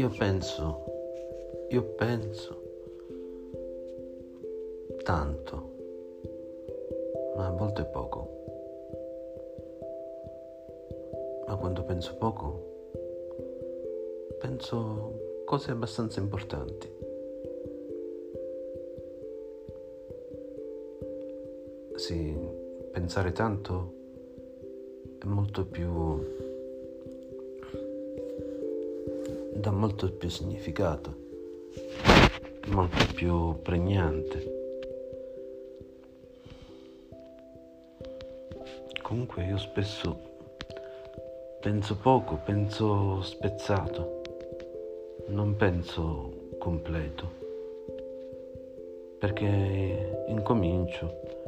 Io penso, io penso tanto, ma a volte poco. Ma quando penso poco, penso cose abbastanza importanti. Sì, pensare tanto è molto più dà molto più significato, molto più pregnante. Comunque io spesso penso poco, penso spezzato, non penso completo, perché incomincio